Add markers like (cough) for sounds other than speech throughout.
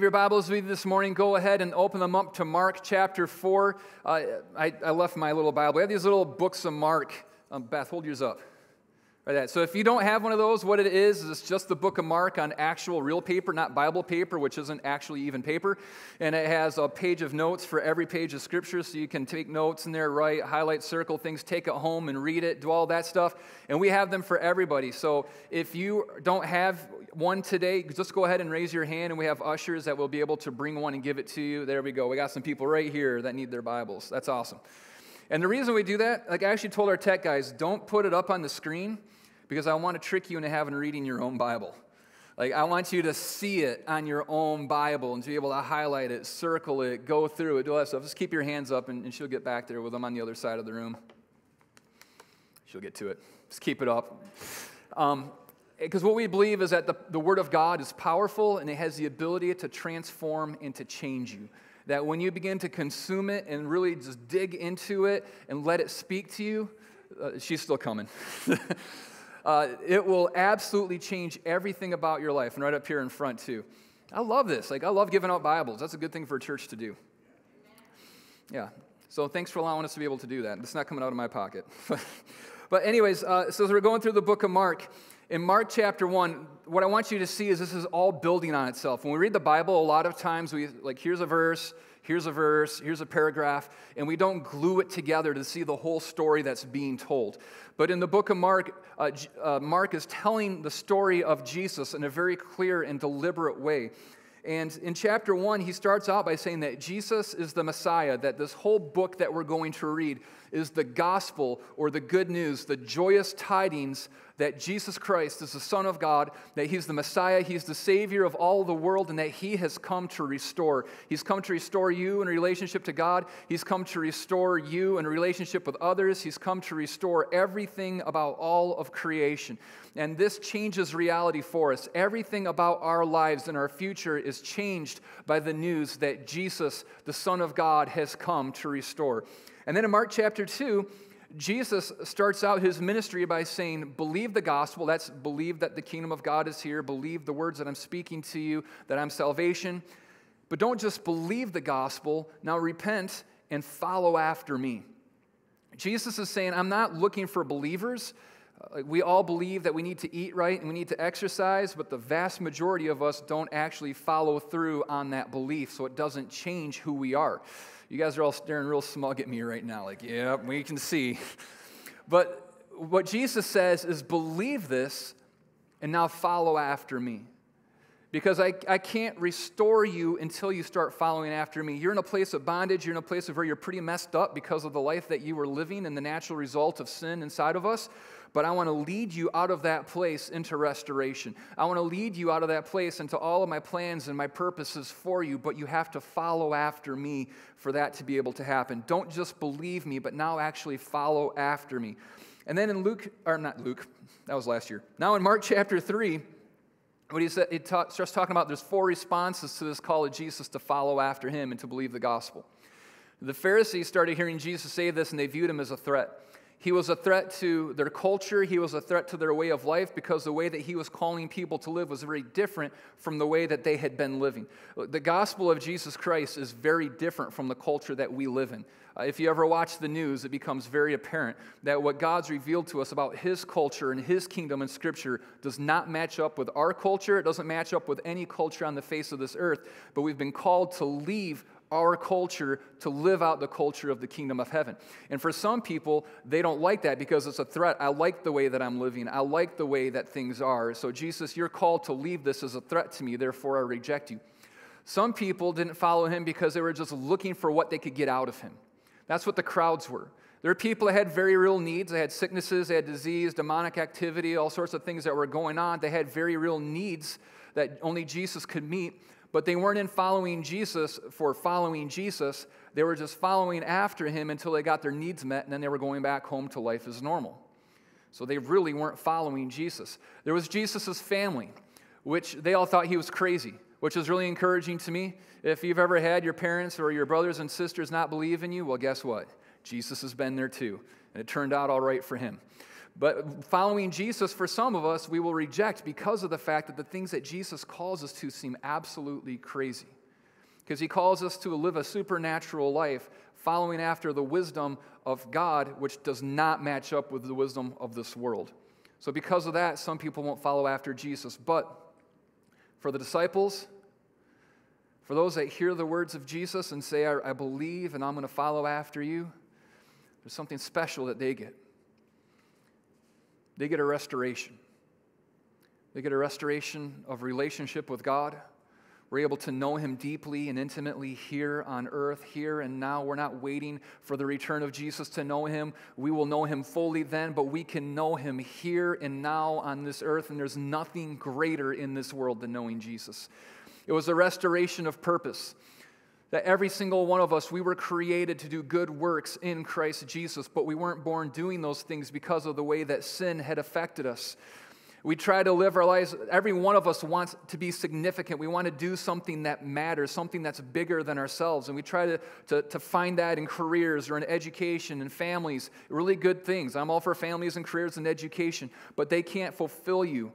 have your Bibles with you this morning, go ahead and open them up to Mark chapter 4. Uh, I, I, left my little Bible. I have these little books of Mark. Um, Beth, hold yours up. Right that. So if you don't have one of those, what it is, is it's just the book of Mark on actual real paper, not Bible paper, which isn't actually even paper. And it has a page of notes for every page of scripture, so you can take notes in there, write, highlight, circle things, take it home and read it, do all that stuff. And we have them for everybody. So if you don't have one today, just go ahead and raise your hand, and we have ushers that will be able to bring one and give it to you. There we go. We got some people right here that need their Bibles. That's awesome. And the reason we do that, like I actually told our tech guys, don't put it up on the screen because I want to trick you into having reading your own Bible. Like, I want you to see it on your own Bible and to be able to highlight it, circle it, go through it, do all that stuff. Just keep your hands up, and, and she'll get back there with them on the other side of the room. She'll get to it. Just keep it up. Um, Because what we believe is that the, the Word of God is powerful and it has the ability to transform and to change you that when you begin to consume it and really just dig into it and let it speak to you, uh, she's still coming. (laughs) uh, it will absolutely change everything about your life. And right up here in front, too. I love this. Like, I love giving out Bibles. That's a good thing for a church to do. Yeah. So thanks for allowing us to be able to do that. It's not coming out of my pocket. (laughs) but, anyways, uh, so as we're going through the book of Mark, in Mark chapter 1, what I want you to see is this is all building on itself. When we read the Bible, a lot of times we, like, here's a verse, here's a verse, here's a paragraph, and we don't glue it together to see the whole story that's being told. But in the book of Mark, uh, uh, Mark is telling the story of Jesus in a very clear and deliberate way. And in chapter one, he starts out by saying that Jesus is the Messiah, that this whole book that we're going to read is the gospel or the good news, the joyous tidings that Jesus Christ is the Son of God, that He's the Messiah, He's the Savior of all the world, and that He has come to restore. He's come to restore you in relationship to God. He's come to restore you in relationship with others. He's come to restore everything about all of creation. And this changes reality for us. Everything about our lives and our future is changed by the news that Jesus, the Son of God, has come to restore. And then in Mark chapter 2, Jesus starts out his ministry by saying, Believe the gospel. That's believe that the kingdom of God is here. Believe the words that I'm speaking to you, that I'm salvation. But don't just believe the gospel. Now repent and follow after me. Jesus is saying, I'm not looking for believers. Uh, we all believe that we need to eat right and we need to exercise, but the vast majority of us don't actually follow through on that belief, so it doesn't change who we are. You guys are all staring real smug at me right now, like, yeah, we can see. But what Jesus says is believe this and now follow after me. Because I, I can't restore you until you start following after me. You're in a place of bondage. You're in a place of where you're pretty messed up because of the life that you were living and the natural result of sin inside of us but I want to lead you out of that place into restoration. I want to lead you out of that place into all of my plans and my purposes for you, but you have to follow after me for that to be able to happen. Don't just believe me, but now actually follow after me. And then in Luke, or not Luke, that was last year. Now in Mark chapter 3, what he said, he ta- starts talking about there's four responses to this call of Jesus to follow after him and to believe the gospel. The Pharisees started hearing Jesus say this and they viewed him as a threat. He was a threat to their culture. He was a threat to their way of life because the way that he was calling people to live was very different from the way that they had been living. The gospel of Jesus Christ is very different from the culture that we live in. Uh, if you ever watch the news, it becomes very apparent that what God's revealed to us about his culture and his kingdom in Scripture does not match up with our culture. It doesn't match up with any culture on the face of this earth. But we've been called to leave our culture to live out the culture of the kingdom of heaven. And for some people, they don't like that because it's a threat. I like the way that I'm living, I like the way that things are. So, Jesus, you're called to leave this as a threat to me, therefore I reject you. Some people didn't follow him because they were just looking for what they could get out of him. That's what the crowds were. There were people that had very real needs. They had sicknesses, they had disease, demonic activity, all sorts of things that were going on. They had very real needs that only Jesus could meet. But they weren't in following Jesus for following Jesus. They were just following after him until they got their needs met, and then they were going back home to life as normal. So they really weren't following Jesus. There was Jesus' family, which they all thought he was crazy, which is really encouraging to me. If you've ever had your parents or your brothers and sisters not believe in you, well, guess what? Jesus has been there too, and it turned out all right for him. But following Jesus, for some of us, we will reject because of the fact that the things that Jesus calls us to seem absolutely crazy. Because he calls us to live a supernatural life following after the wisdom of God, which does not match up with the wisdom of this world. So, because of that, some people won't follow after Jesus. But for the disciples, for those that hear the words of Jesus and say, I, I believe and I'm going to follow after you, there's something special that they get. They get a restoration. They get a restoration of relationship with God. We're able to know Him deeply and intimately here on earth, here and now. We're not waiting for the return of Jesus to know Him. We will know Him fully then, but we can know Him here and now on this earth, and there's nothing greater in this world than knowing Jesus. It was a restoration of purpose. That every single one of us, we were created to do good works in Christ Jesus, but we weren't born doing those things because of the way that sin had affected us. We try to live our lives, every one of us wants to be significant. We want to do something that matters, something that's bigger than ourselves. And we try to, to, to find that in careers or in education and families, really good things. I'm all for families and careers and education, but they can't fulfill you.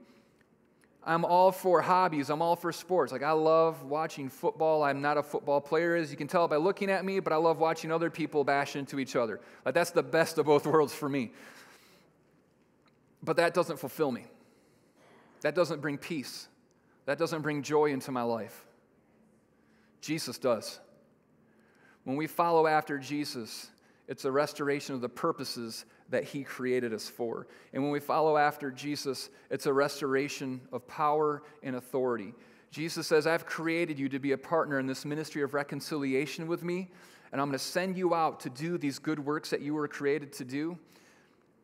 I'm all for hobbies. I'm all for sports. Like, I love watching football. I'm not a football player, as you can tell by looking at me, but I love watching other people bash into each other. Like, that's the best of both (laughs) worlds for me. But that doesn't fulfill me. That doesn't bring peace. That doesn't bring joy into my life. Jesus does. When we follow after Jesus, it's a restoration of the purposes that He created us for. And when we follow after Jesus, it's a restoration of power and authority. Jesus says, I've created you to be a partner in this ministry of reconciliation with me, and I'm going to send you out to do these good works that you were created to do.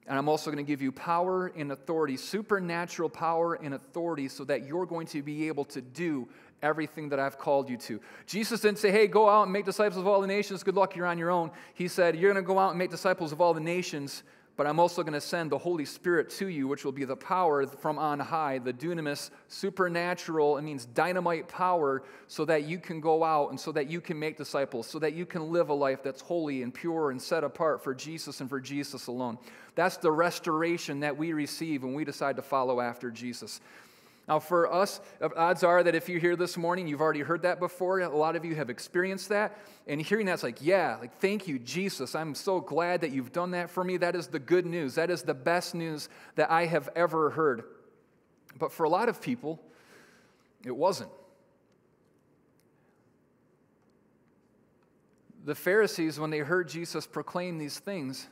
And I'm also going to give you power and authority, supernatural power and authority, so that you're going to be able to do everything that I've called you to. Jesus didn't say, hey, go out and make disciples of all the nations. Good luck, you're on your own. He said, you're going to go out and make disciples of all the nations, but I'm also going to send the Holy Spirit to you, which will be the power from on high, the dunamis, supernatural, it means dynamite power, so that you can go out and so that you can make disciples, so that you can live a life that's holy and pure and set apart for Jesus and for Jesus alone. That's the restoration that we receive when we decide to follow after Jesus. Now, for us, uh, odds are that if you're here this morning, you've already heard that before. A lot of you have experienced that. And hearing that's like, yeah, like, thank you, Jesus. I'm so glad that you've done that for me. That is the good news. That is the best news that I have ever heard. But for a lot of people, it wasn't. The Pharisees, when they heard Jesus proclaim these things,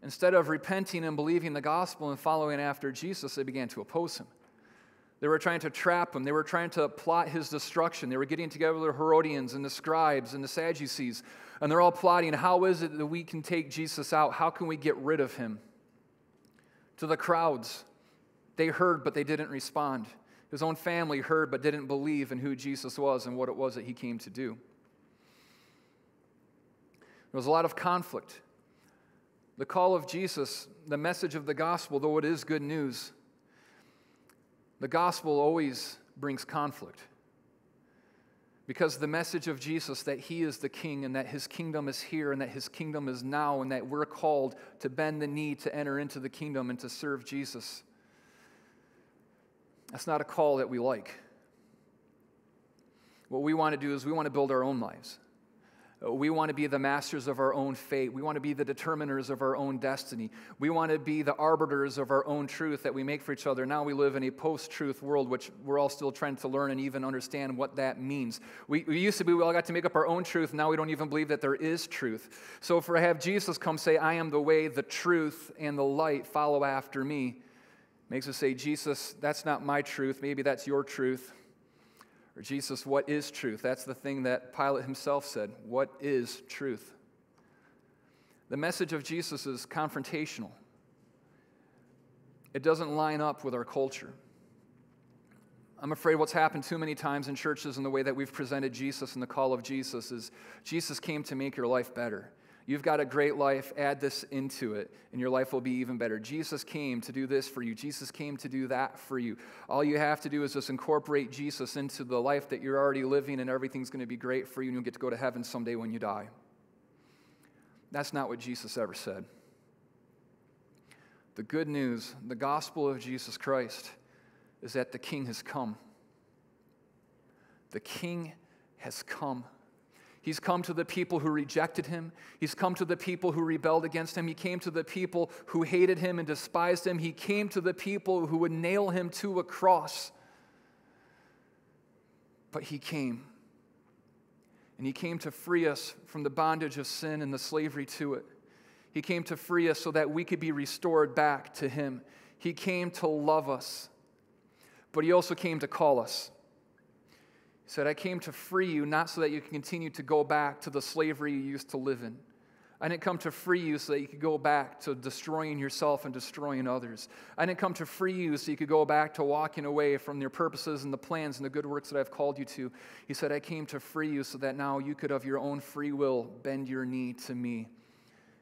instead of repenting and believing the gospel and following after Jesus, they began to oppose him. They were trying to trap him. They were trying to plot his destruction. They were getting together the Herodians and the scribes and the Sadducees, and they're all plotting how is it that we can take Jesus out? How can we get rid of him? To the crowds, they heard, but they didn't respond. His own family heard, but didn't believe in who Jesus was and what it was that he came to do. There was a lot of conflict. The call of Jesus, the message of the gospel, though it is good news, the gospel always brings conflict. Because the message of Jesus that he is the king and that his kingdom is here and that his kingdom is now and that we're called to bend the knee to enter into the kingdom and to serve Jesus. That's not a call that we like. What we want to do is we want to build our own lives. We want to be the masters of our own fate. We want to be the determiners of our own destiny. We want to be the arbiters of our own truth that we make for each other. Now we live in a post truth world, which we're all still trying to learn and even understand what that means. We, we, used to be, we all got to make up our own truth. Now we don't even believe that there is truth. So for I have Jesus come say, I am the way, the truth, and the light, follow after me, makes us say, Jesus, that's not my truth. Maybe that's your truth. Or Jesus, what is truth? That's the thing that Pilate himself said. What is truth? The message of Jesus is confrontational. It doesn't line up with our culture. I'm afraid what's happened too many times in churches and the way that we've presented Jesus and the call of Jesus is Jesus came to make your life better. You've got a great life, add this into it, and your life will be even better. Jesus came to do this for you. Jesus came to do that for you. All you have to do is just incorporate Jesus into the life that you're already living, and everything's going to be great for you, and you'll get to go to heaven someday when you die. That's not what Jesus ever said. The good news, the gospel of Jesus Christ, is that the King has come. The King has come. He's come to the people who rejected him. He's come to the people who rebelled against him. He came to the people who hated him and despised him. He came to the people who would nail him to a cross. But he came. And he came to free us from the bondage of sin and the slavery to it. He came to free us so that we could be restored back to him. He came to love us. But he also came to call us. Said, I came to free you, not so that you can continue to go back to the slavery you used to live in. I didn't come to free you so that you could go back to destroying yourself and destroying others. I didn't come to free you so you could go back to walking away from your purposes and the plans and the good works that I've called you to. He said, I came to free you so that now you could, of your own free will, bend your knee to me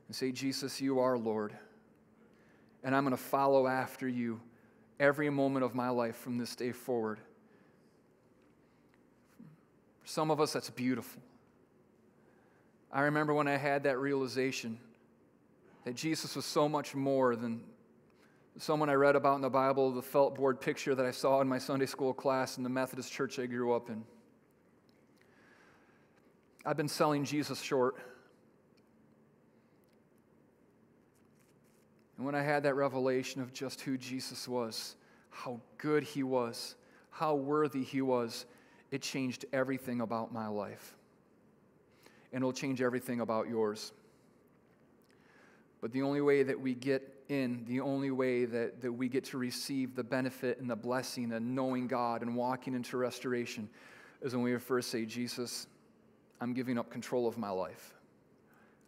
and say, Jesus, you are Lord. And I'm going to follow after you every moment of my life from this day forward. Some of us, that's beautiful. I remember when I had that realization that Jesus was so much more than someone I read about in the Bible, the felt board picture that I saw in my Sunday school class in the Methodist church I grew up in. I've been selling Jesus short. And when I had that revelation of just who Jesus was, how good he was, how worthy he was, it changed everything about my life. And it'll change everything about yours. But the only way that we get in, the only way that, that we get to receive the benefit and the blessing and knowing God and walking into restoration is when we first say, Jesus, I'm giving up control of my life.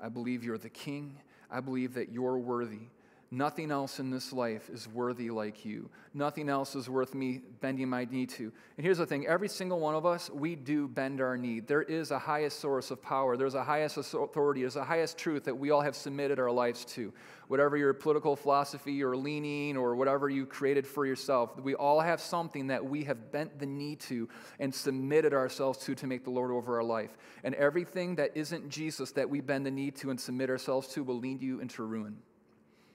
I believe you're the king. I believe that you're worthy. Nothing else in this life is worthy like you. Nothing else is worth me bending my knee to. And here's the thing every single one of us, we do bend our knee. There is a highest source of power, there's a highest authority, there's a highest truth that we all have submitted our lives to. Whatever your political philosophy or leaning or whatever you created for yourself, we all have something that we have bent the knee to and submitted ourselves to to make the Lord over our life. And everything that isn't Jesus that we bend the knee to and submit ourselves to will lead you into ruin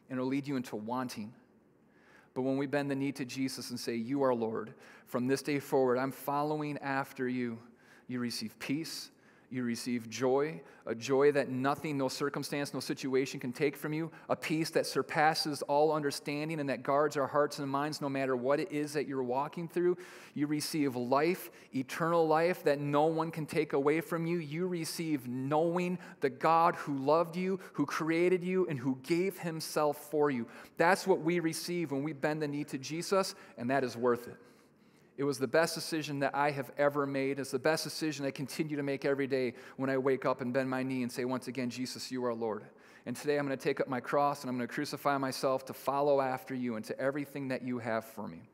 and it'll lead you into wanting. But when we bend the knee to Jesus and say, You are Lord, from this day forward, I'm following after you, you receive peace, you receive joy, a joy that nothing, no circumstance, no situation can take from you, a peace that surpasses all understanding and that guards our hearts and minds no matter what it is that you're walking through. You receive life, eternal life that no one can take away from you. You receive knowing the God who loved you, who created you, and who gave himself for you. That's what we receive when we bend the knee to Jesus, and that is worth it. It was the best decision that I have ever made. It's the best decision I continue to make every day when I wake up and bend my knee and say, once again, Jesus, you are Lord. And today I'm going to take up my cross and I'm going to crucify myself to follow after you and to everything that you have for me.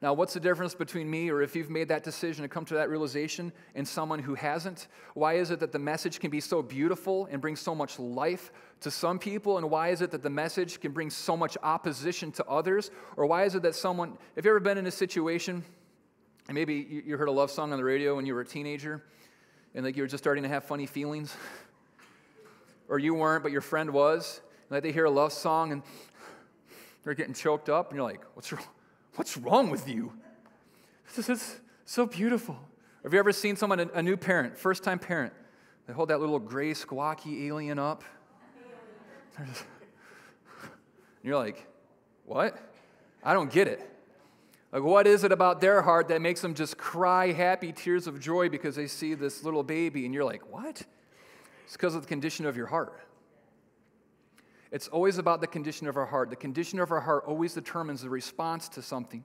Now, what's the difference between me or if you've made that decision to come to that realization and someone who hasn't? Why is it that the message can be so beautiful and bring so much life to some people? And why is it that the message can bring so much opposition to others? Or why is it that someone, have you ever been in a situation, and maybe you heard a love song on the radio when you were a teenager, and like you were just starting to have funny feelings? (laughs) Or you weren't, but your friend was, and like they hear a love song and they're getting choked up, and you're like, what's wrong? What's wrong with you? This is so beautiful. Have you ever seen someone, a new parent, first time parent, they hold that little gray, squawky alien up? and you're like, what? I don't get it. Like, what is it about their heart that makes them just cry happy tears of joy because they see this little baby? And you're like, what? It's because of the condition of your heart. It's always about the condition of our heart. The condition of our heart always determines the response to something.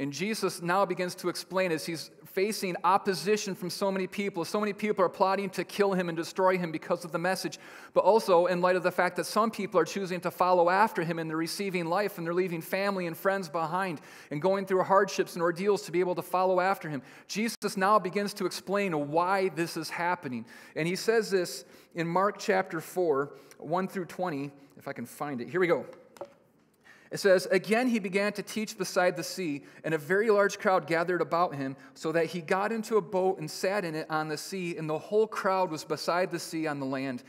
And Jesus now begins to explain as he's facing opposition from so many people. So many people are plotting to kill him and destroy him because of the message, but also in light of the fact that some people are choosing to follow after him and they're receiving life and they're leaving family and friends behind and going through hardships and ordeals to be able to follow after him. Jesus now begins to explain why this is happening. And he says this in Mark chapter 4, 1 through 20 if I can find it. Here we go. It says, Again, he began to teach beside the sea, and a very large crowd gathered about him, so that he got into a boat and sat in it on the sea, and the whole crowd was beside the sea on the land.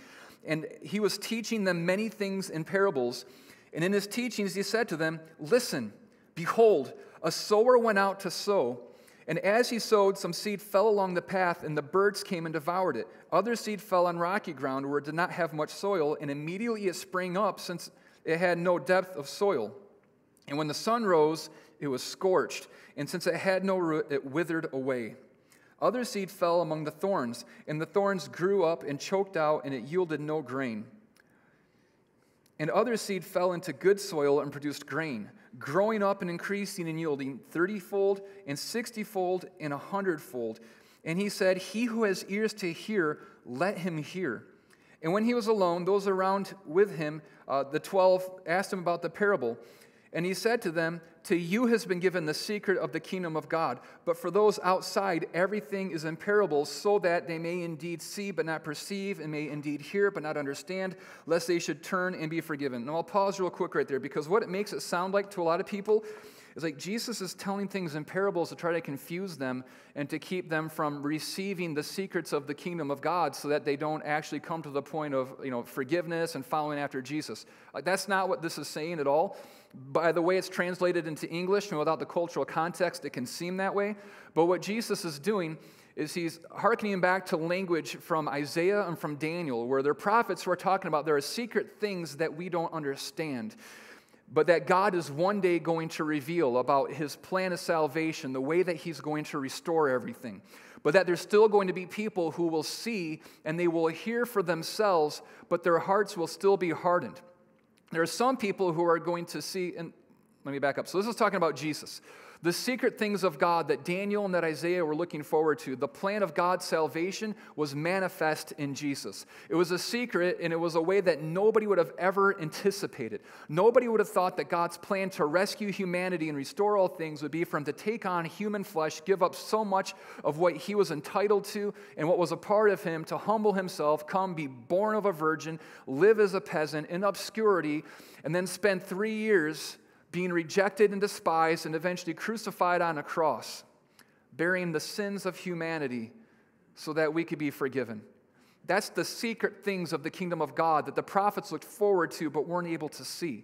And he was teaching them many things in parables. And in his teachings, he said to them, Listen, behold, a sower went out to sow. And as he sowed, some seed fell along the path, and the birds came and devoured it. Other seed fell on rocky ground where it did not have much soil, and immediately it sprang up, since it had no depth of soil. And when the sun rose, it was scorched, and since it had no root, it withered away. Other seed fell among the thorns, and the thorns grew up and choked out, and it yielded no grain. And other seed fell into good soil and produced grain, growing up and increasing and yielding thirtyfold and sixtyfold and a hundredfold. And he said, He who has ears to hear, let him hear. And when he was alone, those around with him, uh, the twelve, asked him about the parable. And he said to them, To you has been given the secret of the kingdom of God. But for those outside, everything is in parables, so that they may indeed see but not perceive, and may indeed hear but not understand, lest they should turn and be forgiven. Now I'll pause real quick right there, because what it makes it sound like to a lot of people is like Jesus is telling things in parables to try to confuse them and to keep them from receiving the secrets of the kingdom of God so that they don't actually come to the point of you know, forgiveness and following after Jesus. Like, that's not what this is saying at all. By the way it's translated into English and without the cultural context, it can seem that way. But what Jesus is doing is he's hearkening back to language from Isaiah and from Daniel, where their prophets were talking about there are secret things that we don't understand, but that God is one day going to reveal about his plan of salvation, the way that he's going to restore everything. But that there's still going to be people who will see and they will hear for themselves, but their hearts will still be hardened. There are some people who are going to see, and let me back up. So, this is talking about Jesus. The secret things of God that Daniel and that Isaiah were looking forward to, the plan of God's salvation was manifest in Jesus. It was a secret and it was a way that nobody would have ever anticipated. Nobody would have thought that God's plan to rescue humanity and restore all things would be for him to take on human flesh, give up so much of what he was entitled to and what was a part of him, to humble himself, come, be born of a virgin, live as a peasant in obscurity, and then spend three years being rejected and despised, and eventually crucified on a cross, bearing the sins of humanity so that we could be forgiven. That's the secret things of the kingdom of God that the prophets looked forward to but weren't able to see.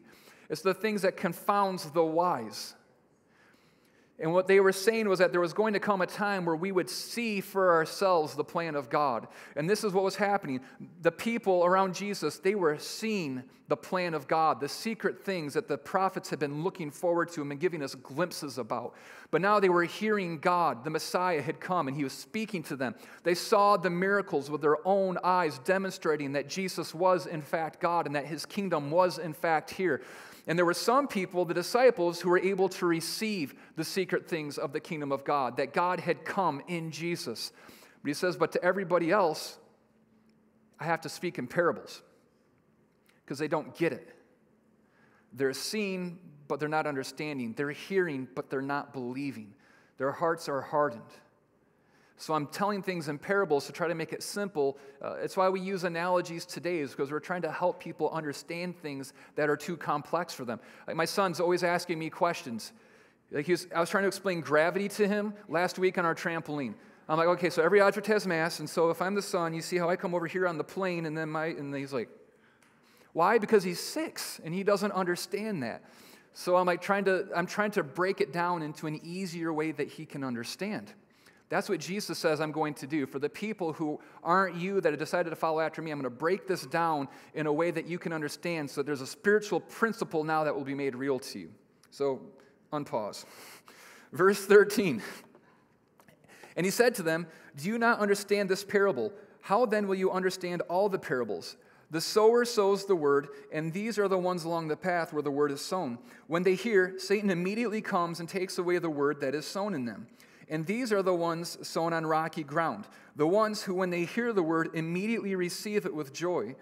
It's the things that confounds the wise. And what they were saying was that there was going to come a time where we would see for ourselves the plan of God. And this is what was happening. The people around Jesus, they were seeing the plan of God, the secret things that the prophets had been looking forward to and giving us glimpses about. But now they were hearing God. The Messiah had come and he was speaking to them. They saw the miracles with their own eyes, demonstrating that Jesus was, in fact, God and that his kingdom was, in fact, here. And there were some people, the disciples, who were able to receive the secret things of the kingdom of God, that God had come in Jesus. But he says, but to everybody else, I have to speak in parables because they don't get it. They're seeing, but they're not understanding. They're hearing, but they're not believing. Their hearts are hardened. So I'm telling things in parables to try to make it simple. Uh, it's why we use analogies today, is because we're trying to help people understand things that are too complex for them. Like my son's always asking me questions. Like was, I was trying to explain gravity to him last week on our trampoline. I'm like, okay, so every object has mass, and so if I'm the sun, you see how I come over here on the plane, and then my, and he's like, why? Because he's six and he doesn't understand that. So I'm like trying to, I'm trying to break it down into an easier way that he can understand. That's what Jesus says I'm going to do. For the people who aren't you that have decided to follow after me, I'm going to break this down in a way that you can understand so there's a spiritual principle now that will be made real to you. So, unpause. (laughs) Verse 13. And he said to them, Do you not understand this parable? How then will you understand all the parables? The sower sows the word, and these are the ones along the path where the word is sown. When they hear, Satan immediately comes and takes away the word that is sown in them. And these are the ones sown on rocky ground, the ones who, when they hear the word, immediately receive it with joy.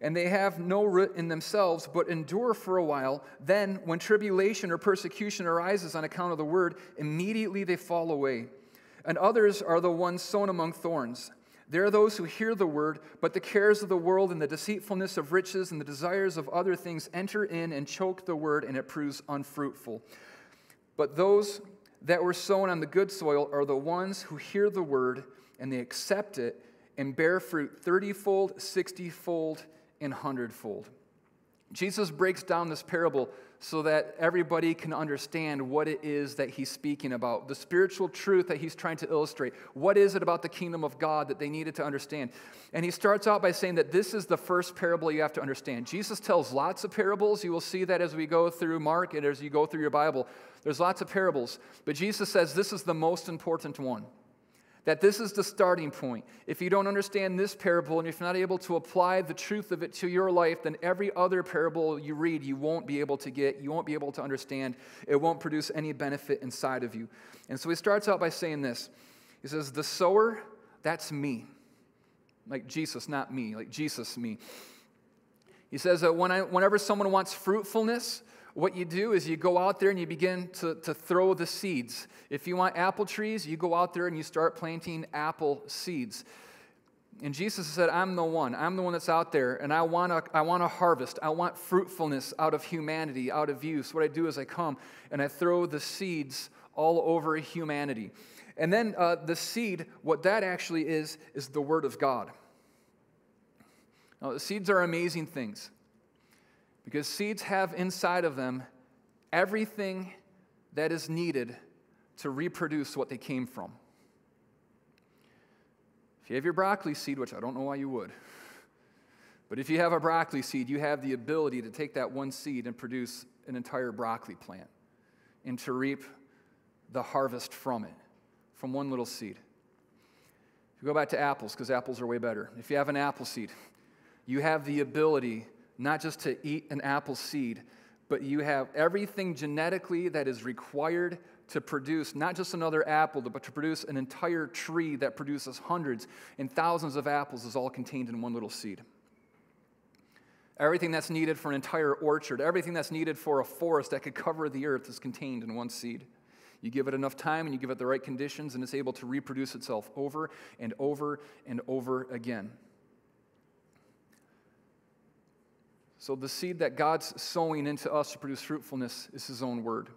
And they have no root in themselves, but endure for a while. Then, when tribulation or persecution arises on account of the word, immediately they fall away. And others are the ones sown among thorns. There are those who hear the word, but the cares of the world and the deceitfulness of riches and the desires of other things enter in and choke the word, and it proves unfruitful. But those that were sown on the good soil are the ones who hear the word and they accept it and bear fruit thirtyfold, sixtyfold, and hundredfold. Jesus breaks down this parable so that everybody can understand what it is that he's speaking about, the spiritual truth that he's trying to illustrate. What is it about the kingdom of God that they needed to understand? And he starts out by saying that this is the first parable you have to understand. Jesus tells lots of parables. You will see that as we go through Mark and as you go through your Bible. There's lots of parables, but Jesus says this is the most important one that this is the starting point. If you don't understand this parable and if you're not able to apply the truth of it to your life, then every other parable you read, you won't be able to get, you won't be able to understand. It won't produce any benefit inside of you. And so he starts out by saying this He says, The sower, that's me. Like Jesus, not me, like Jesus, me. He says that when I, whenever someone wants fruitfulness, what you do is you go out there and you begin to, to throw the seeds. If you want apple trees, you go out there and you start planting apple seeds. And Jesus said, I'm the one. I'm the one that's out there, and I want to I want to harvest. I want fruitfulness out of humanity, out of you. So what I do is I come and I throw the seeds all over humanity. And then uh, the seed, what that actually is, is the Word of God. Now, seeds are amazing things. Because seeds have inside of them everything that is needed to reproduce what they came from. If you have your broccoli seed, which I don't know why you would, but if you have a broccoli seed, you have the ability to take that one seed and produce an entire broccoli plant and to reap the harvest from it, from one little seed. If you go back to apples, because apples are way better, if you have an apple seed, you have the ability not just to eat an apple seed, but you have everything genetically that is required to produce not just another apple, but to produce an entire tree that produces hundreds and thousands of apples is all contained in one little seed. Everything that's needed for an entire orchard, everything that's needed for a forest that could cover the earth is contained in one seed. You give it enough time and you give it the right conditions, and it's able to reproduce itself over and over and over again. So, the seed that God's sowing into us to produce fruitfulness is His own word.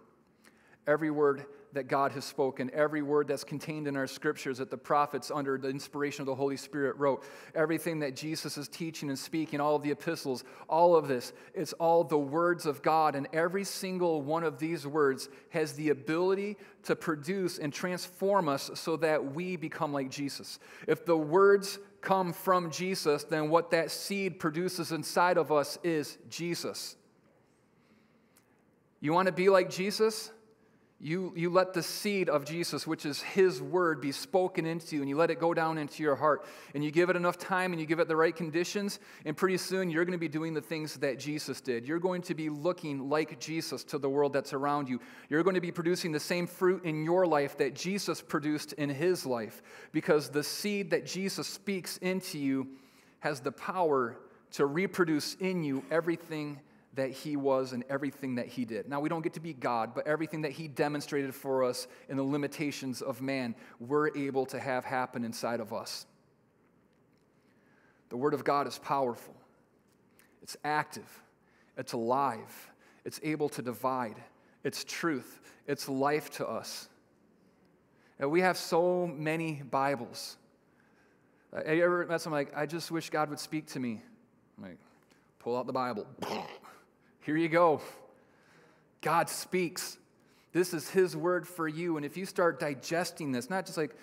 Every word that God has spoken, every word that's contained in our scriptures that the prophets, under the inspiration of the Holy Spirit, wrote, everything that Jesus is teaching and speaking, all of the epistles, all of this, it's all the words of God. And every single one of these words has the ability to produce and transform us so that we become like Jesus. If the words come from Jesus, then what that seed produces inside of us is Jesus. You want to be like Jesus? You, you let the seed of Jesus, which is His word, be spoken into you, and you let it go down into your heart. And you give it enough time and you give it the right conditions, and pretty soon you're going to be doing the things that Jesus did. You're going to be looking like Jesus to the world that's around you. You're going to be producing the same fruit in your life that Jesus produced in His life, because the seed that Jesus speaks into you has the power to reproduce in you everything that he was and everything that he did. Now, we don't get to be God, but everything that he demonstrated for us in the limitations of man, we're able to have happen inside of us. The Word of God is powerful, it's active, it's alive, it's able to divide, it's truth, it's life to us. And we have so many Bibles. Have you ever met someone like, I just wish God would speak to me? I'm like, pull out the Bible. (laughs) Here you go. God speaks. This is His word for you. And if you start digesting this, not just like,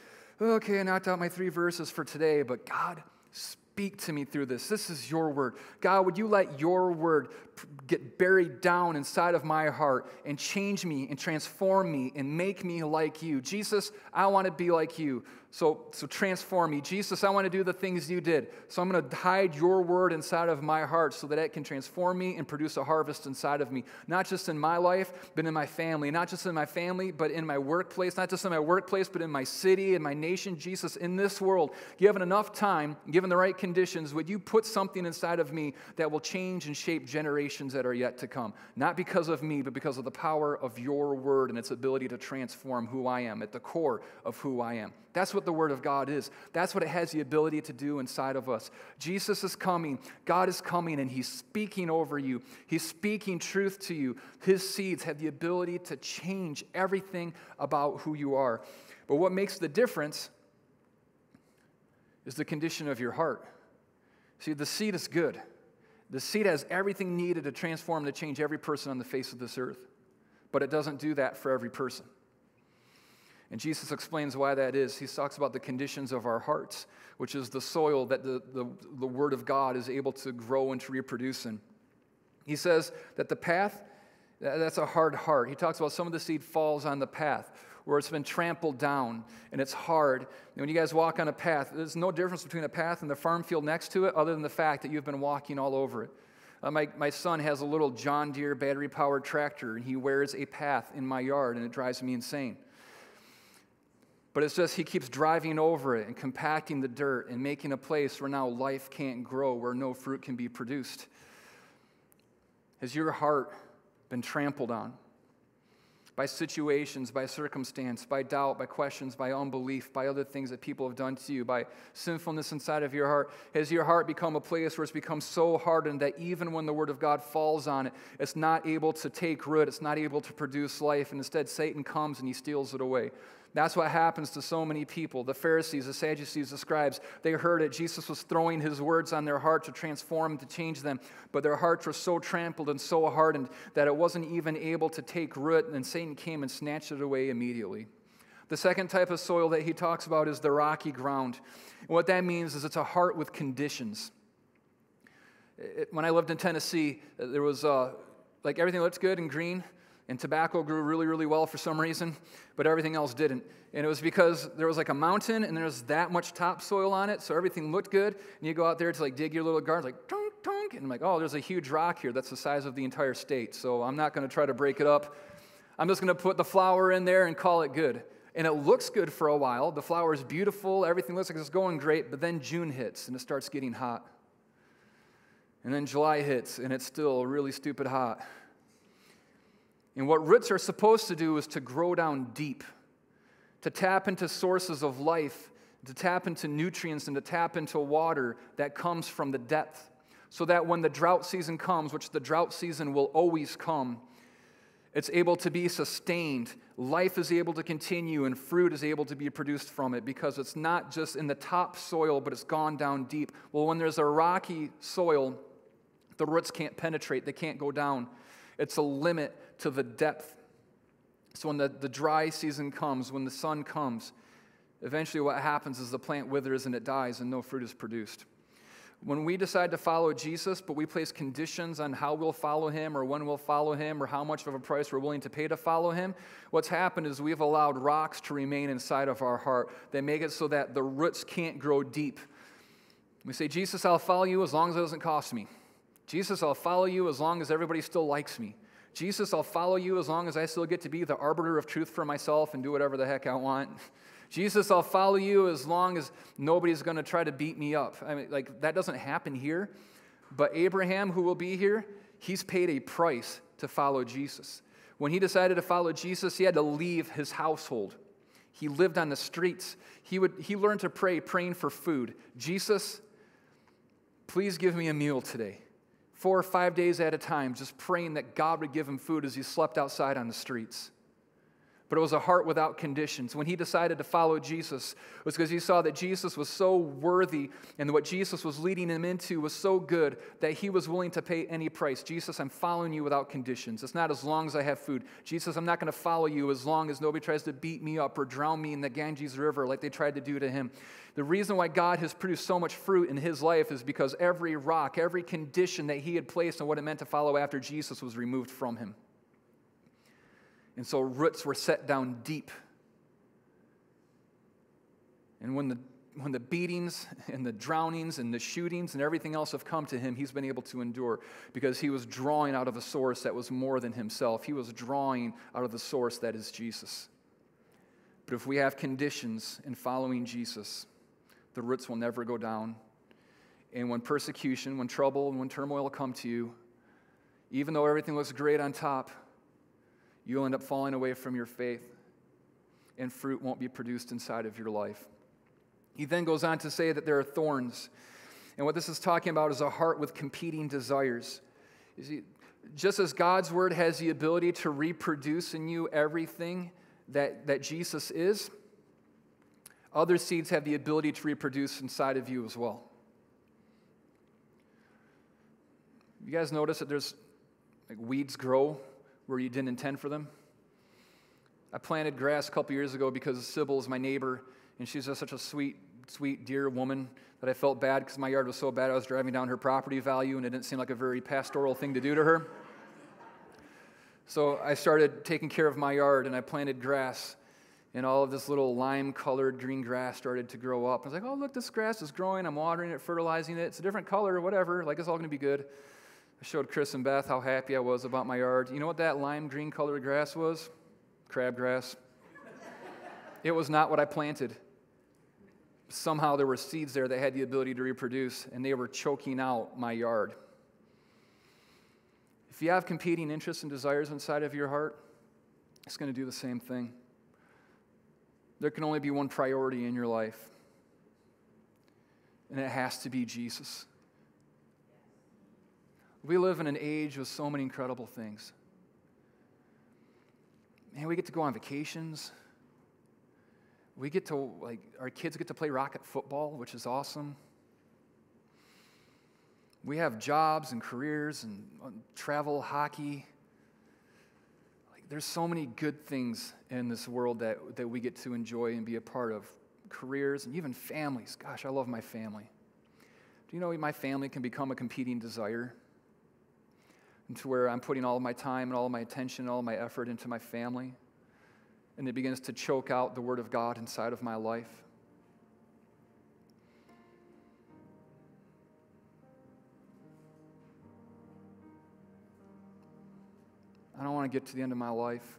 okay, I knocked out my three verses for today, but God speak to me through this. This is your word. God, would you let your word get buried down inside of my heart and change me and transform me and make me like you? Jesus, I want to be like you. So, so transform me. Jesus, I want to do the things you did. So I'm going to hide your word inside of my heart so that it can transform me and produce a harvest inside of me. Not just in my life, but in my family. Not just in my family, but in my workplace. Not just in my workplace, but in my city, in my nation. Jesus, in this world, given enough time, given the right conditions, would you put something inside of me that will change and shape generations that are yet to come? Not because of me, but because of the power of your word and its ability to transform who I am at the core of who I am. That's what the Word of God is. That's what it has the ability to do inside of us. Jesus is coming. God is coming, and He's speaking over you. He's speaking truth to you. His seeds have the ability to change everything about who you are. But what makes the difference is the condition of your heart. See, the seed is good. The seed has everything needed to transform, to change every person on the face of this earth. But it doesn't do that for every person. And Jesus explains why that is. He talks about the conditions of our hearts, which is the soil that the, the, the Word of God is able to grow and to reproduce in. He says that the path, that's a hard heart. He talks about some of the seed falls on the path where it's been trampled down and it's hard. And when you guys walk on a path, there's no difference between a path and the farm field next to it other than the fact that you've been walking all over it. Uh, my, my son has a little John Deere battery powered tractor and he wears a path in my yard and it drives me insane. But it's just he keeps driving over it and compacting the dirt and making a place where now life can't grow, where no fruit can be produced. Has your heart been trampled on? by situations, by circumstance, by doubt, by questions, by unbelief, by other things that people have done to you, by sinfulness inside of your heart? Has your heart become a place where it's become so hardened that even when the Word of God falls on it, it's not able to take root, it's not able to produce life, and instead Satan comes and he steals it away? That's what happens to so many people. The Pharisees, the Sadducees, the scribes, they heard it. Jesus was throwing his words on their heart to transform, to change them, but their hearts were so trampled and so hardened that it wasn't even able to take root, and then Satan came and snatched it away immediately. The second type of soil that he talks about is the rocky ground. And what that means is it's a heart with conditions. It, when I lived in Tennessee, there was uh, like everything looked good and green, and tobacco grew really, really well for some reason, but everything else didn't. And it was because there was like a mountain and there was that much topsoil on it, so everything looked good. And you go out there to like dig your little garden, like tunk, tunk, and I'm like, oh, there's a huge rock here that's the size of the entire state. So I'm not going to try to break it up. I'm just going to put the flower in there and call it good. And it looks good for a while. The flower is beautiful, everything looks like it's going great, but then June hits and it starts getting hot. And then July hits and it's still really stupid hot. And what roots are supposed to do is to grow down deep, to tap into sources of life, to tap into nutrients, and to tap into water that comes from the depth. So that when the drought season comes, which the drought season will always come, it's able to be sustained. Life is able to continue, and fruit is able to be produced from it because it's not just in the top soil, but it's gone down deep. Well, when there's a rocky soil, the roots can't penetrate, they can't go down. It's a limit to the depth. So when the, the dry season comes, when the sun comes, eventually what happens is the plant withers and it dies and no fruit is produced. When we decide to follow Jesus, but we place conditions on how we'll follow him or when we'll follow him or how much of a price we're willing to pay to follow him, what's happened is we've allowed rocks to remain inside of our heart. They make it so that the roots can't grow deep. We say, Jesus, I'll follow you as long as it doesn't cost me. Jesus, I'll follow you as long as everybody still likes me. Jesus, I'll follow you as long as I still get to be the arbiter of truth for myself and do whatever the heck I want. (laughs) Jesus, I'll follow you as long as nobody's going to try to beat me up. I mean, like, that doesn't happen here. But Abraham, who will be here, he's paid a price to follow Jesus. When he decided to follow Jesus, he had to leave his household. He lived on the streets. He, would, he learned to pray, praying for food. Jesus, please give me a meal today four or five days at a time, just praying that God would give him food as he slept outside on the streets but it was a heart without conditions. When he decided to follow Jesus, it was because he saw that Jesus was so worthy and what Jesus was leading him into was so good that he was willing to pay any price. Jesus, I'm following you without conditions. It's not as long as I have food. Jesus, I'm not going to follow you as long as nobody tries to beat me up or drown me in the Ganges River like they tried to do to him. The reason why God has produced so much fruit in his life is because every rock, every condition that he had placed on what it meant to follow after Jesus was removed from him. And so roots were set down deep. And when the, when the beatings and the drownings and the shootings and everything else have come to him, he's been able to endure because he was drawing out of a source that was more than himself. He was drawing out of the source that is Jesus. But if we have conditions in following Jesus, the roots will never go down. And when persecution, when trouble, and when turmoil come to you, even though everything looks great on top, you'll end up falling away from your faith, and fruit won't be produced inside of your life. He then goes on to say that there are thorns. And what this is talking about is a heart with competing desires. You see, just as God's word has the ability to reproduce in you everything that, that Jesus is, other seeds have the ability to reproduce inside of you as well. You guys notice that there's like weeds grow where you didn't intend for them? I planted grass a couple years ago because Sybil is my neighbor, and she's just such a sweet, sweet, dear woman that I felt bad because my yard was so bad I was driving down her property value, and it didn't seem like a very pastoral thing to do to her. So I started taking care of my yard, and I planted grass, and all of this little lime colored green grass started to grow up. I was like, oh, look, this grass is growing. I'm watering it, fertilizing it. It's a different color, whatever. Like, it's all going to be good. I showed Chris and Beth how happy I was about my yard. You know what that lime green colored grass was? Crabgrass. it was not what I planted. Somehow there were seeds there that had the ability to reproduce, and they were choking out my yard. If you have competing interests and desires inside of your heart, it's going to do the same thing. There can only be one priority in your life, and it has to be Jesus. We live in an age with so many incredible things. Man, we get to go on vacations. We get to, like, our kids get to play rocket football, which is awesome. We have jobs and careers and uh, travel, hockey. Like, there's so many good things in this world that, that we get to enjoy and be a part of. Careers and even families. Gosh, I love my family. Do you know my family can become a competing desire? To where I'm putting all of my time and all my attention and all my effort into my family. And it begins to choke out the Word of God inside of my life. I don't want to get to the end of my life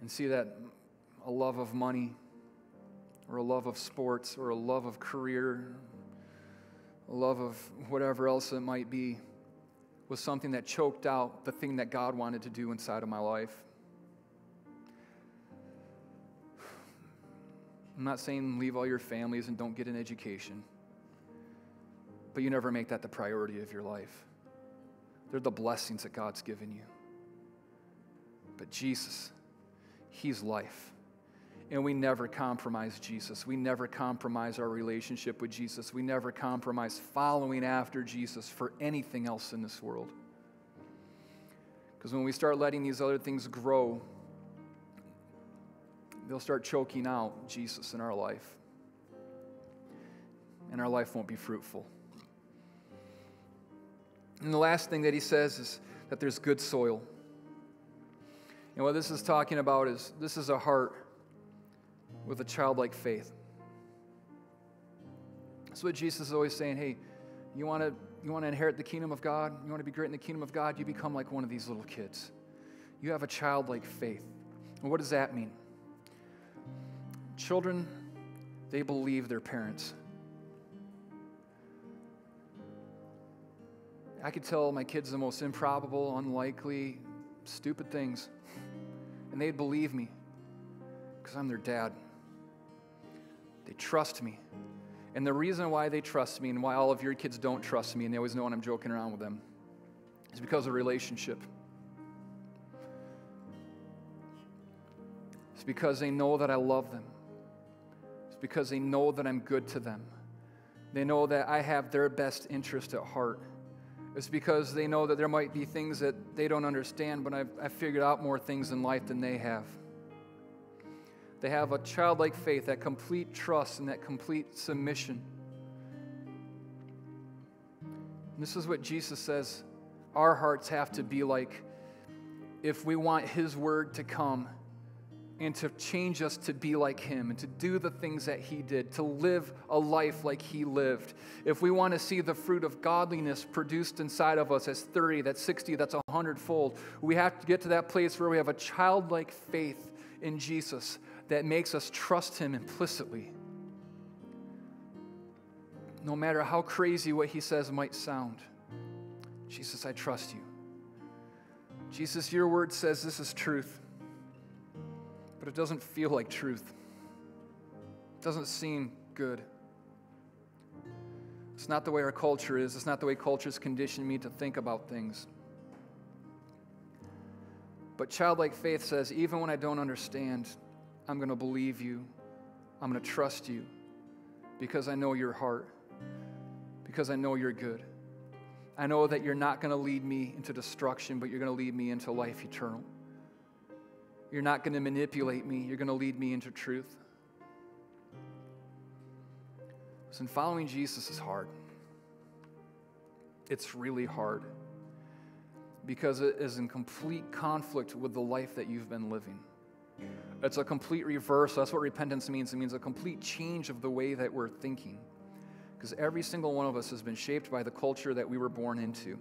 and see that a love of money or a love of sports or a love of career, a love of whatever else it might be was something that choked out the thing that God wanted to do inside of my life. I'm not saying leave all your families and don't get an education, but you never make that the priority of your life. They're the blessings that God's given you. But Jesus, He's life. And we never compromise Jesus. We never compromise our relationship with Jesus. We never compromise following after Jesus for anything else in this world. Because when we start letting these other things grow, they'll start choking out Jesus in our life. And our life won't be fruitful. And the last thing that he says is that there's good soil. And what this is talking about is this is a heart with a childlike faith. That's what Jesus is always saying. Hey, you want to you want to inherit the kingdom of God? You want to be great in the kingdom of God? You become like one of these little kids. You have a childlike faith. And what does that mean? Children, they believe their parents. I could tell my kids the most improbable, unlikely, stupid things, and they'd believe me because I'm their dad. They trust me. And the reason why they trust me and why all of your kids don't trust me and they always know when I'm joking around with them is because of relationship. It's because they know that I love them. It's because they know that I'm good to them. They know that I have their best interest at heart. It's because they know that there might be things that they don't understand, but I've, I've figured out more things in life than they have. They have a childlike faith, that complete trust, and that complete submission. And this is what Jesus says our hearts have to be like if we want His word to come and to change us to be like Him and to do the things that He did, to live a life like He lived. If we want to see the fruit of godliness produced inside of us as 30, that's 60, that's 100 fold, we have to get to that place where we have a childlike faith in Jesus that makes us trust Him implicitly. No matter how crazy what He says might sound, Jesus, I trust you. Jesus, your word says this is truth, but it doesn't feel like truth. It doesn't seem good. It's not the way our culture is. It's not the way culture's conditioned me to think about things. But childlike faith says, even when I don't understand, I'm going to believe you. I'm going to trust you because I know your heart, because I know you're good. I know that you're not going to lead me into destruction, but you're going to lead me into life eternal. You're not going to manipulate me, you're going to lead me into truth. Listen, following Jesus is hard. It's really hard because it is in complete conflict with the life that you've been living. It's a complete reverse. That's what repentance means. It means a complete change of the way that we're thinking. Because every single one of us has been shaped by the culture that we were born into.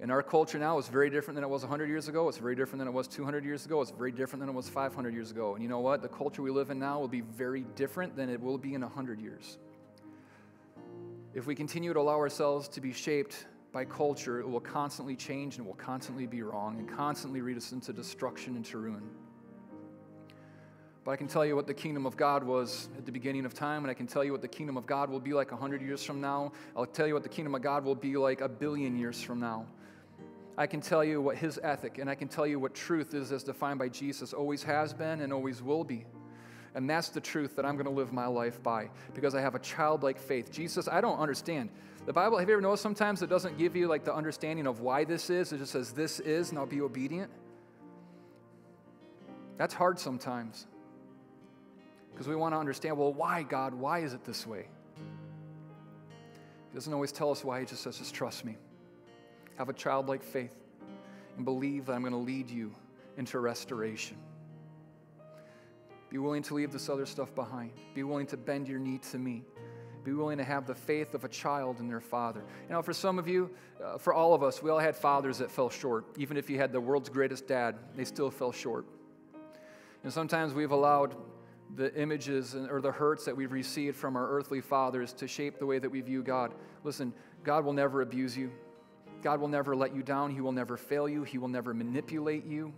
And our culture now is very different than it was 100 years ago. It's very different than it was 200 years ago. It's very different than it was 500 years ago. And you know what? The culture we live in now will be very different than it will be in 100 years. If we continue to allow ourselves to be shaped by culture, it will constantly change and it will constantly be wrong and constantly lead us into destruction and to ruin. But I can tell you what the kingdom of God was at the beginning of time, and I can tell you what the kingdom of God will be like 100 years from now. I'll tell you what the kingdom of God will be like a billion years from now. I can tell you what his ethic and I can tell you what truth is as defined by Jesus always has been and always will be. And that's the truth that I'm going to live my life by because I have a childlike faith. Jesus, I don't understand. The Bible, have you ever noticed sometimes it doesn't give you like the understanding of why this is? It just says, this is, and I'll be obedient. That's hard sometimes because we want to understand, well, why, God? Why is it this way? He doesn't always tell us why, He just says, just trust me. Have a childlike faith and believe that I'm going to lead you into restoration. Be willing to leave this other stuff behind. Be willing to bend your knee to me. Be willing to have the faith of a child in their father. You know, for some of you, uh, for all of us, we all had fathers that fell short. Even if you had the world's greatest dad, they still fell short. And sometimes we've allowed the images or the hurts that we've received from our earthly fathers to shape the way that we view God. Listen, God will never abuse you. God will never let you down. He will never fail you. He will never manipulate you.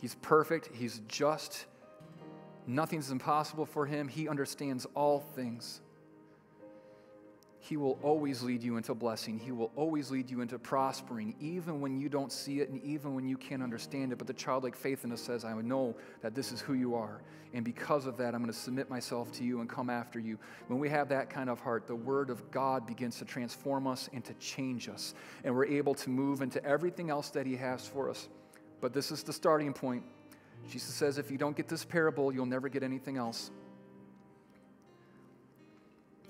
He's perfect, He's just. Nothing's impossible for Him. He understands all things. He will always lead you into blessing. He will always lead you into prospering, even when you don't see it and even when you can't understand it. But the childlike faith in us says, I know that this is who you are. And because of that, I'm going to submit myself to you and come after you. When we have that kind of heart, the Word of God begins to transform us and to change us. And we're able to move into everything else that He has for us. But this is the starting point. Jesus says, if you don't get this parable, you'll never get anything else.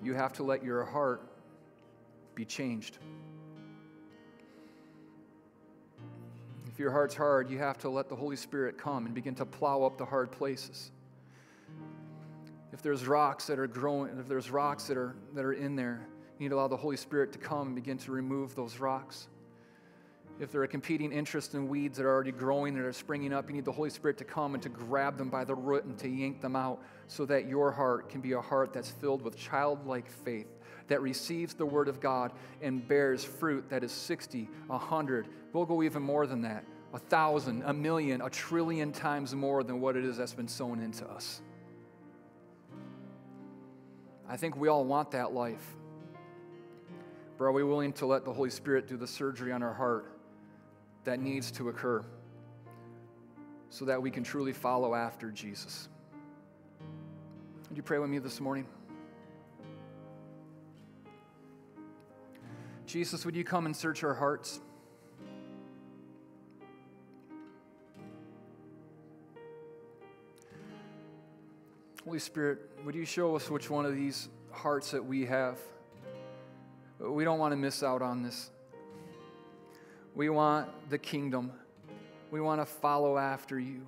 You have to let your heart be changed. If your heart's hard, you have to let the Holy Spirit come and begin to plow up the hard places. If there's rocks that are growing, if there's rocks that are, that are in there, you need to allow the Holy Spirit to come and begin to remove those rocks if there are competing interests and weeds that are already growing that are springing up, you need the Holy Spirit to come and to grab them by the root and to yank them out so that your heart can be a heart that's filled with childlike faith that receives the Word of God and bears fruit that is 60, 100. We'll go even more than that a thousand, a million, a trillion times more than what it is that's been sown into us. I think we all want that life. But are we willing to let the Holy Spirit do the surgery on our heart that mm. needs to occur so that we can truly follow after Jesus. Would you pray with me this morning? Jesus, would you come and search our hearts? Holy Spirit, would you show us which one of these hearts that we have? We don't want to miss out on this. We want the kingdom. We want to follow after you.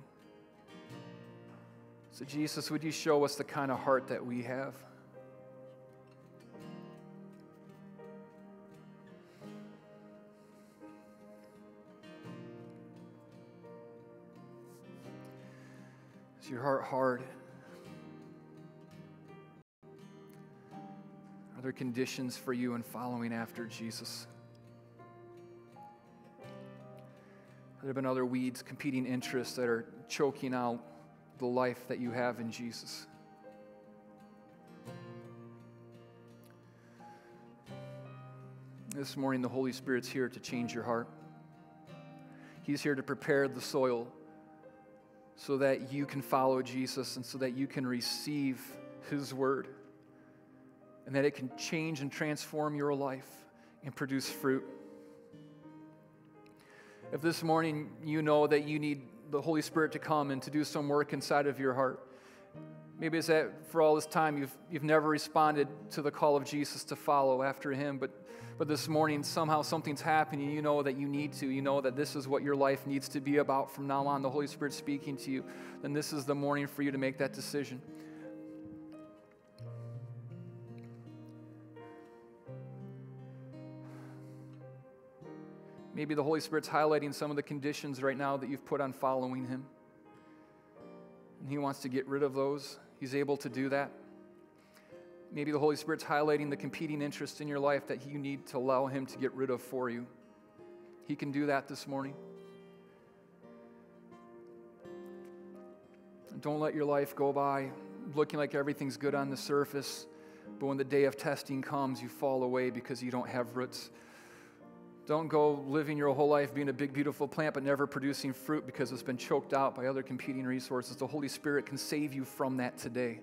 So, Jesus, would you show us the kind of heart that we have? Is your heart hard? Are there conditions for you in following after Jesus? There have been other weeds, competing interests that are choking out the life that you have in Jesus. This morning, the Holy Spirit's here to change your heart. He's here to prepare the soil so that you can follow Jesus and so that you can receive His word. and that it can change and transform your life and produce fruit. If this morning you know that you need the Holy Spirit to come and to do some work inside of your heart, maybe it's that for all this time you've, you've never responded to the call of Jesus to follow after Him, but, but this morning somehow something's happening. You know that you need to. You know that this is what your life needs to be about from now on. The Holy Spirit speaking to you. Then this is the morning for you to make that decision. Maybe the Holy Spirit's highlighting some of the conditions right now that you've put on following Him. And He wants to get rid of those. He's able to do that. Maybe the Holy Spirit's highlighting the competing interests in your life that you need to allow Him to get rid of for you. He can do that this morning. Don't let your life go by looking like everything's good on the surface, but when the day of testing comes, you fall away because you don't have roots. Don't go living your whole life being a big, beautiful plant, but never producing fruit because it's been choked out by other competing resources. The Holy Spirit can save you from that today.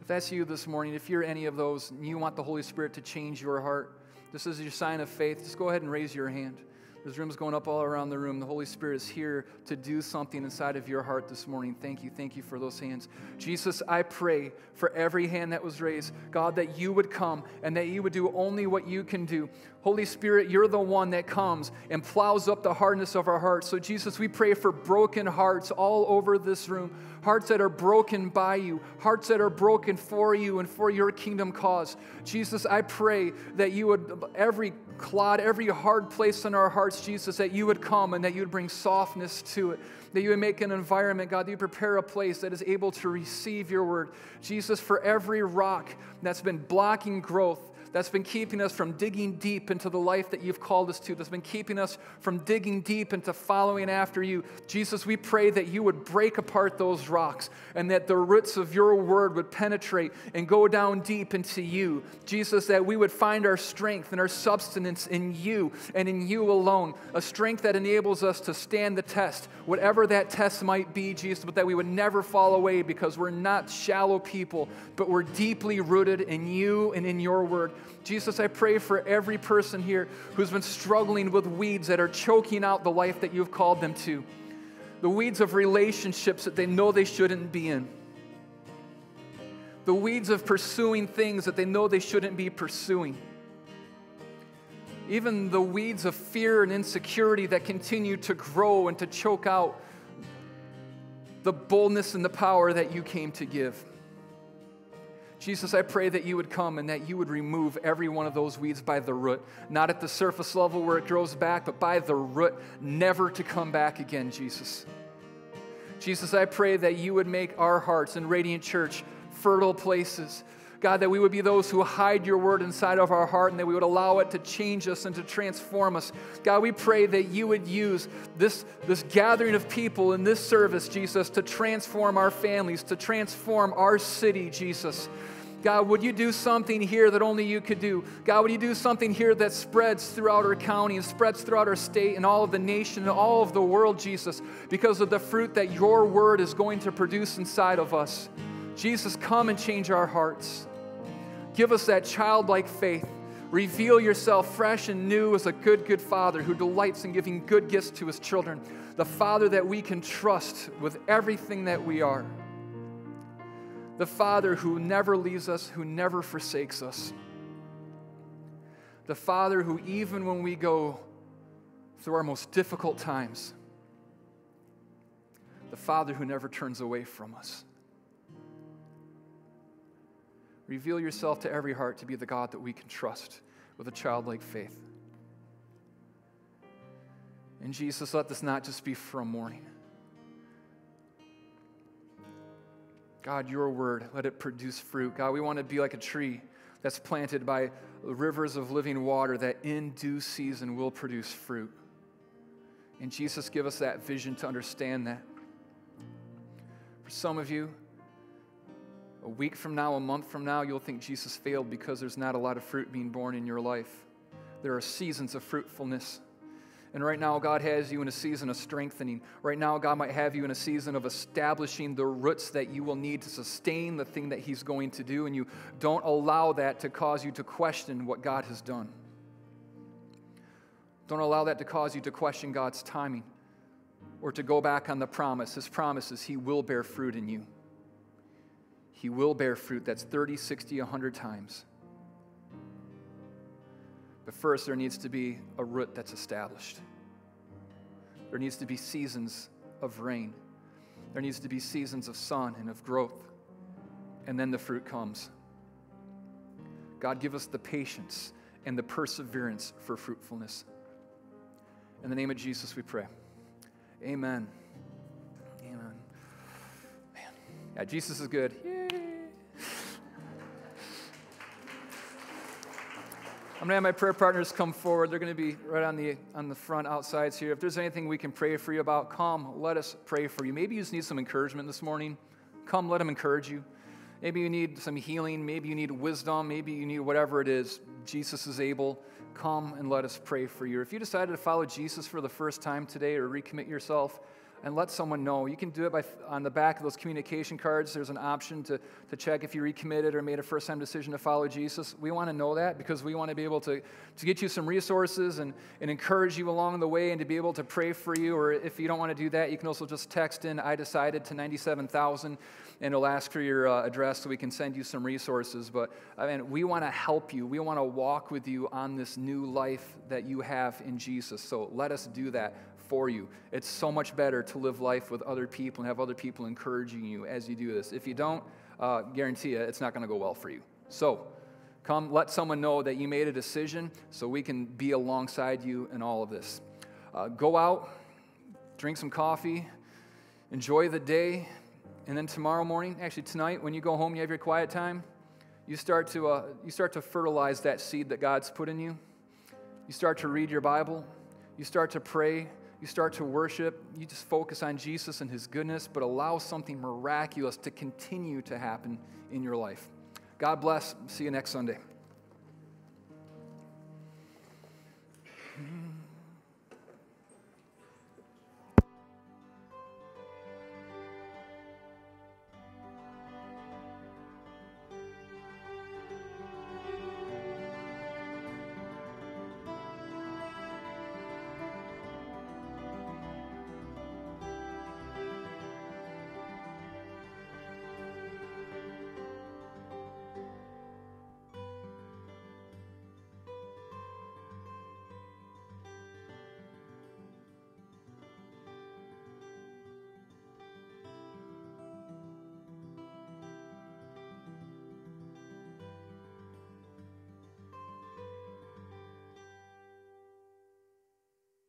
If that's you this morning, if you're any of those and you want the Holy Spirit to change your heart, this is your sign of faith, just go ahead and raise your hand. There's rooms going up all around the room. The Holy Spirit is here to do something inside of your heart this morning. Thank you. Thank you for those hands. Jesus, I pray for every hand that was raised, God, that you would come and that you would do only what you can do. Holy Spirit, you're the one that comes and plows up the hardness of our hearts. So, Jesus, we pray for broken hearts all over this room, hearts that are broken by you, hearts that are broken for you and for your kingdom cause. Jesus, I pray that you would, every clod, every hard place in our hearts, Jesus, that you would come and that you would bring softness to it that you would make an environment, God, that you prepare a place that is able to receive your word. Jesus, for every rock that's been blocking growth, that's been keeping us from digging deep into the life that you've called us to, that's been keeping us from digging deep into following after you. Jesus, we pray that you would break apart those rocks and that the roots of your word would penetrate and go down deep into you. Jesus, that we would find our strength and our substance in you and in you alone, a strength that enables us to stand the test, whatever that test might be, Jesus, but that we would never fall away because we're not shallow people, but we're deeply rooted in you and in your word. Jesus, I pray for every person here who's been struggling with weeds that are choking out the life that you've called them to. The weeds of relationships that they know they shouldn't be in. The weeds of pursuing things that they know they shouldn't be pursuing. Even the weeds of fear and insecurity that continue to grow and to choke out the boldness and the power that you came to give. Jesus, I pray that you would come and that you would remove every one of those weeds by the root, not at the surface level where it grows back, but by the root, never to come back again, Jesus. Jesus, I pray that you would make our hearts in Radiant Church fertile places. God, that we would be those who hide your word inside of our heart and that we would allow it to change us and to transform us. God, we pray that you would use this, this gathering of people in this service, Jesus, to transform our families, to transform our city, Jesus. God, would you do something here that only you could do? God, would you do something here that spreads throughout our county and spreads throughout our state and all of the nation and all of the world, Jesus, because of the fruit that your word is going to produce inside of us? Jesus, come and change our hearts. Give us that childlike faith. Reveal yourself fresh and new as a good, good father who delights in giving good gifts to his children, the father that we can trust with everything that we are the Father who never leaves us, who never forsakes us, the Father who, even when we go through our most difficult times, the Father who never turns away from us. Reveal yourself to every heart to be the God that we can trust with a childlike faith. And Jesus, let this not just be for a morning. God, your word, let it produce fruit. God, we want to be like a tree that's planted by rivers of living water that in due season will produce fruit. And Jesus, give us that vision to understand that. For some of you, a week from now, a month from now, you'll think Jesus failed because there's not a lot of fruit being born in your life. There are seasons of fruitfulness. And right now, God has you in a season of strengthening. Right now, God might have you in a season of establishing the roots that you will need to sustain the thing that He's going to do. And you don't allow that to cause you to question what God has done. Don't allow that to cause you to question God's timing or to go back on the promise. His promise is He will bear fruit in you. He will bear fruit that's 30, 60, 100 times. But first, there needs to be a root that's established. There needs to be seasons of rain. There needs to be seasons of sun and of growth. And then the fruit comes. God, give us the patience and the perseverance for fruitfulness. In the name of Jesus, we pray. Amen. Amen. Man. Yeah, Jesus is good. I'm going to have my prayer partners come forward. They're going to be right on the, on the front outsides here. If there's anything we can pray for you about, come, let us pray for you. Maybe you just need some encouragement this morning. Come, let them encourage you. Maybe you need some healing. Maybe you need wisdom. Maybe you need whatever it is. Jesus is able come and let us pray for you. If you decided to follow Jesus for the first time today or recommit yourself, and let someone know. You can do it by on the back of those communication cards. There's an option to, to check if you recommitted or made a first time decision to follow Jesus. We want to know that because we want to be able to, to get you some resources and, and encourage you along the way and to be able to pray for you. Or if you don't want to do that, you can also just text in I decided to 97,000 and it'll ask for your uh, address so we can send you some resources. But I mean, we want to help you. We want to walk with you on this new life that you have in Jesus. So let us do that for you. It's so much better to live life with other people and have other people encouraging you as you do this. If you don't, uh, guarantee you, it's not going to go well for you. So, come let someone know that you made a decision so we can be alongside you in all of this. Uh, go out, drink some coffee, enjoy the day, and then tomorrow morning, actually tonight, when you go home, you have your quiet time. You start to uh, you start to fertilize that seed that God's put in you. You start to read your Bible. You start to pray you start to worship, you just focus on Jesus and his goodness, but allow something miraculous to continue to happen in your life. God bless. See you next Sunday.